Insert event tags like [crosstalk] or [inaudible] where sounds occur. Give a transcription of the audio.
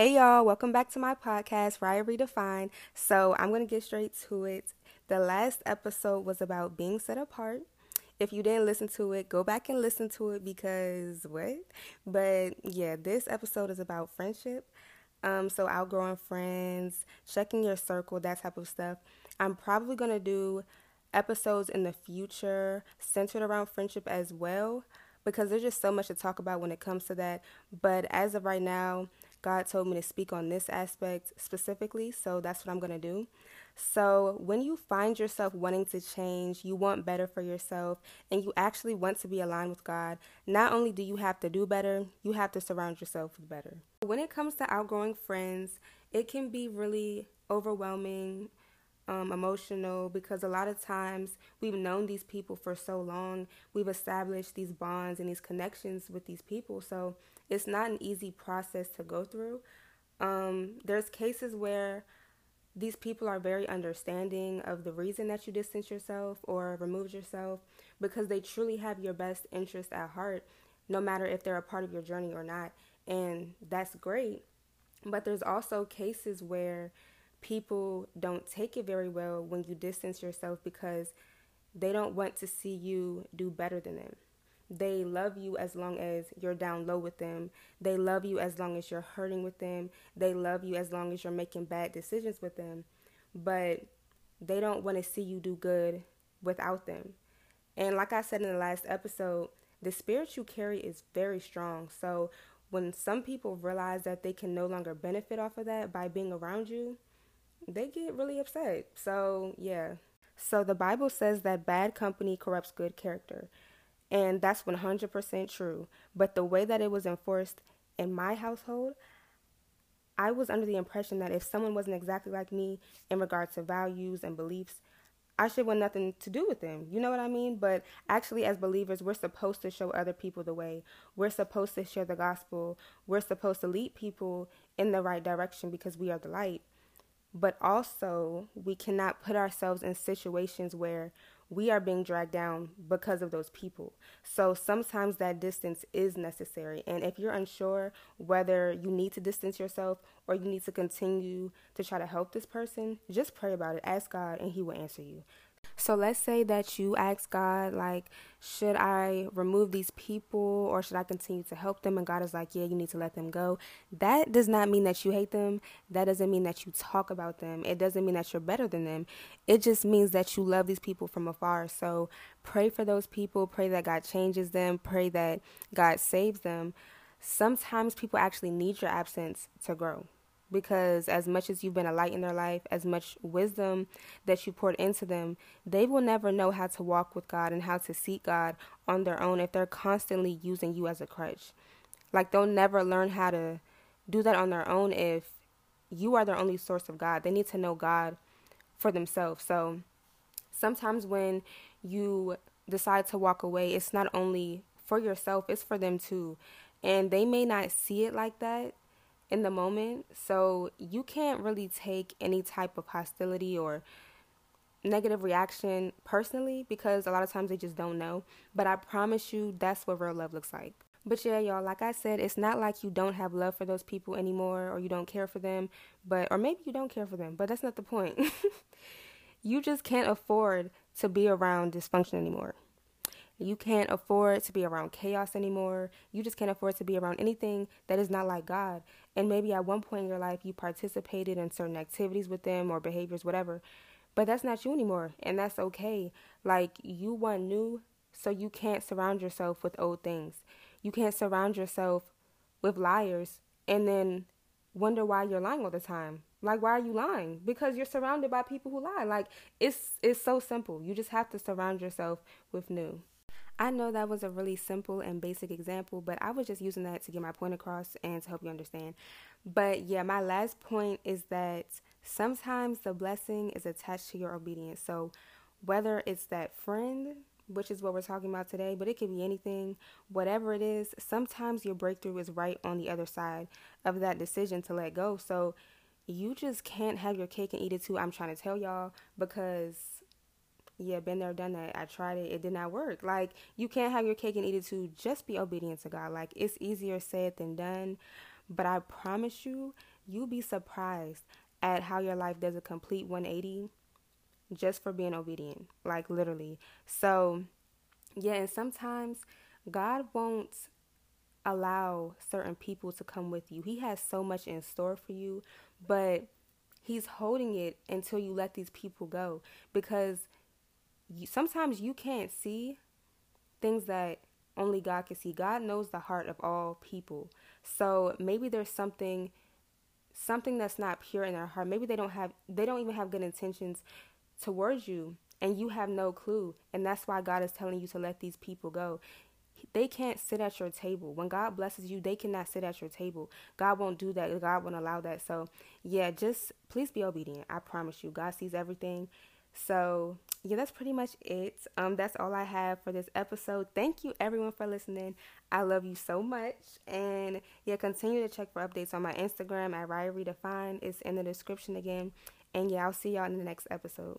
Hey y'all, welcome back to my podcast, Riah Redefined. So I'm going to get straight to it. The last episode was about being set apart. If you didn't listen to it, go back and listen to it because what? But yeah, this episode is about friendship. Um, so outgrowing friends, checking your circle, that type of stuff. I'm probably going to do episodes in the future centered around friendship as well because there's just so much to talk about when it comes to that. But as of right now, God told me to speak on this aspect specifically, so that's what I'm going to do. So, when you find yourself wanting to change, you want better for yourself, and you actually want to be aligned with God, not only do you have to do better, you have to surround yourself with better. When it comes to outgrowing friends, it can be really overwhelming um, emotional because a lot of times we've known these people for so long. We've established these bonds and these connections with these people. So it's not an easy process to go through. Um, there's cases where these people are very understanding of the reason that you distance yourself or remove yourself because they truly have your best interest at heart, no matter if they're a part of your journey or not. And that's great. But there's also cases where people don't take it very well when you distance yourself because they don't want to see you do better than them. They love you as long as you're down low with them. They love you as long as you're hurting with them. They love you as long as you're making bad decisions with them. But they don't want to see you do good without them. And like I said in the last episode, the spirit you carry is very strong. So when some people realize that they can no longer benefit off of that by being around you, they get really upset. So, yeah. So, the Bible says that bad company corrupts good character. And that's 100% true. But the way that it was enforced in my household, I was under the impression that if someone wasn't exactly like me in regards to values and beliefs, I should want nothing to do with them. You know what I mean? But actually, as believers, we're supposed to show other people the way. We're supposed to share the gospel. We're supposed to lead people in the right direction because we are the light but also we cannot put ourselves in situations where we are being dragged down because of those people. So sometimes that distance is necessary. And if you're unsure whether you need to distance yourself or you need to continue to try to help this person, just pray about it. Ask God, and He will answer you. So let's say that you ask God, like, should I remove these people or should I continue to help them? And God is like, yeah, you need to let them go. That does not mean that you hate them. That doesn't mean that you talk about them. It doesn't mean that you're better than them. It just means that you love these people from afar. So pray for those people. Pray that God changes them. Pray that God saves them. Sometimes people actually need your absence to grow because as much as you've been a light in their life, as much wisdom that you poured into them, they will never know how to walk with God and how to seek God on their own if they're constantly using you as a crutch. Like they'll never learn how to do that on their own if you are their only source of God. They need to know God for themselves. So sometimes when you decide to walk away, it's not only for yourself, it's for them too. And they may not see it like that in the moment. So you can't really take any type of hostility or negative reaction personally because a lot of times they just don't know. But I promise you, that's what real love looks like. But yeah, y'all, like I said, it's not like you don't have love for those people anymore or you don't care for them, but or maybe you don't care for them, but that's not the point. [laughs] you just can't afford to be around dysfunction anymore. You can't afford to be around chaos anymore. You just can't afford to be around anything that is not like God. And maybe at one point in your life you participated in certain activities with them or behaviors, whatever. But that's not you anymore. And that's okay. Like you want new, so you can't surround yourself with old things. You can't surround yourself with liars and then wonder why you're lying all the time. Like why are you lying? Because you're surrounded by people who lie. Like it's it's so simple. You just have to surround yourself with new. I know that was a really simple and basic example, but I was just using that to get my point across and to help you understand. But yeah, my last point is that sometimes the blessing is attached to your obedience. So whether it's that friend, which is what we're talking about today, but it could be anything, whatever it is, sometimes your breakthrough is right on the other side of that decision to let go. So you just can't have your cake and eat it too. I'm trying to tell y'all because yeah, been there, done that. I tried it. It did not work. Like, you can't have your cake and eat it too. Just be obedient to God. Like, it's easier said than done. But I promise you, you'll be surprised at how your life does a complete 180 just for being obedient. Like literally. So, yeah, and sometimes God won't allow certain people to come with you. He has so much in store for you, but He's holding it until you let these people go because sometimes you can't see things that only God can see. God knows the heart of all people. So maybe there's something something that's not pure in their heart. Maybe they don't have they don't even have good intentions towards you and you have no clue. And that's why God is telling you to let these people go. They can't sit at your table. When God blesses you, they cannot sit at your table. God won't do that. God won't allow that. So, yeah, just please be obedient. I promise you. God sees everything. So, yeah, that's pretty much it. Um, that's all I have for this episode. Thank you everyone for listening. I love you so much. And yeah, continue to check for updates on my Instagram at Riah Redefine. It's in the description again. And yeah, I'll see y'all in the next episode.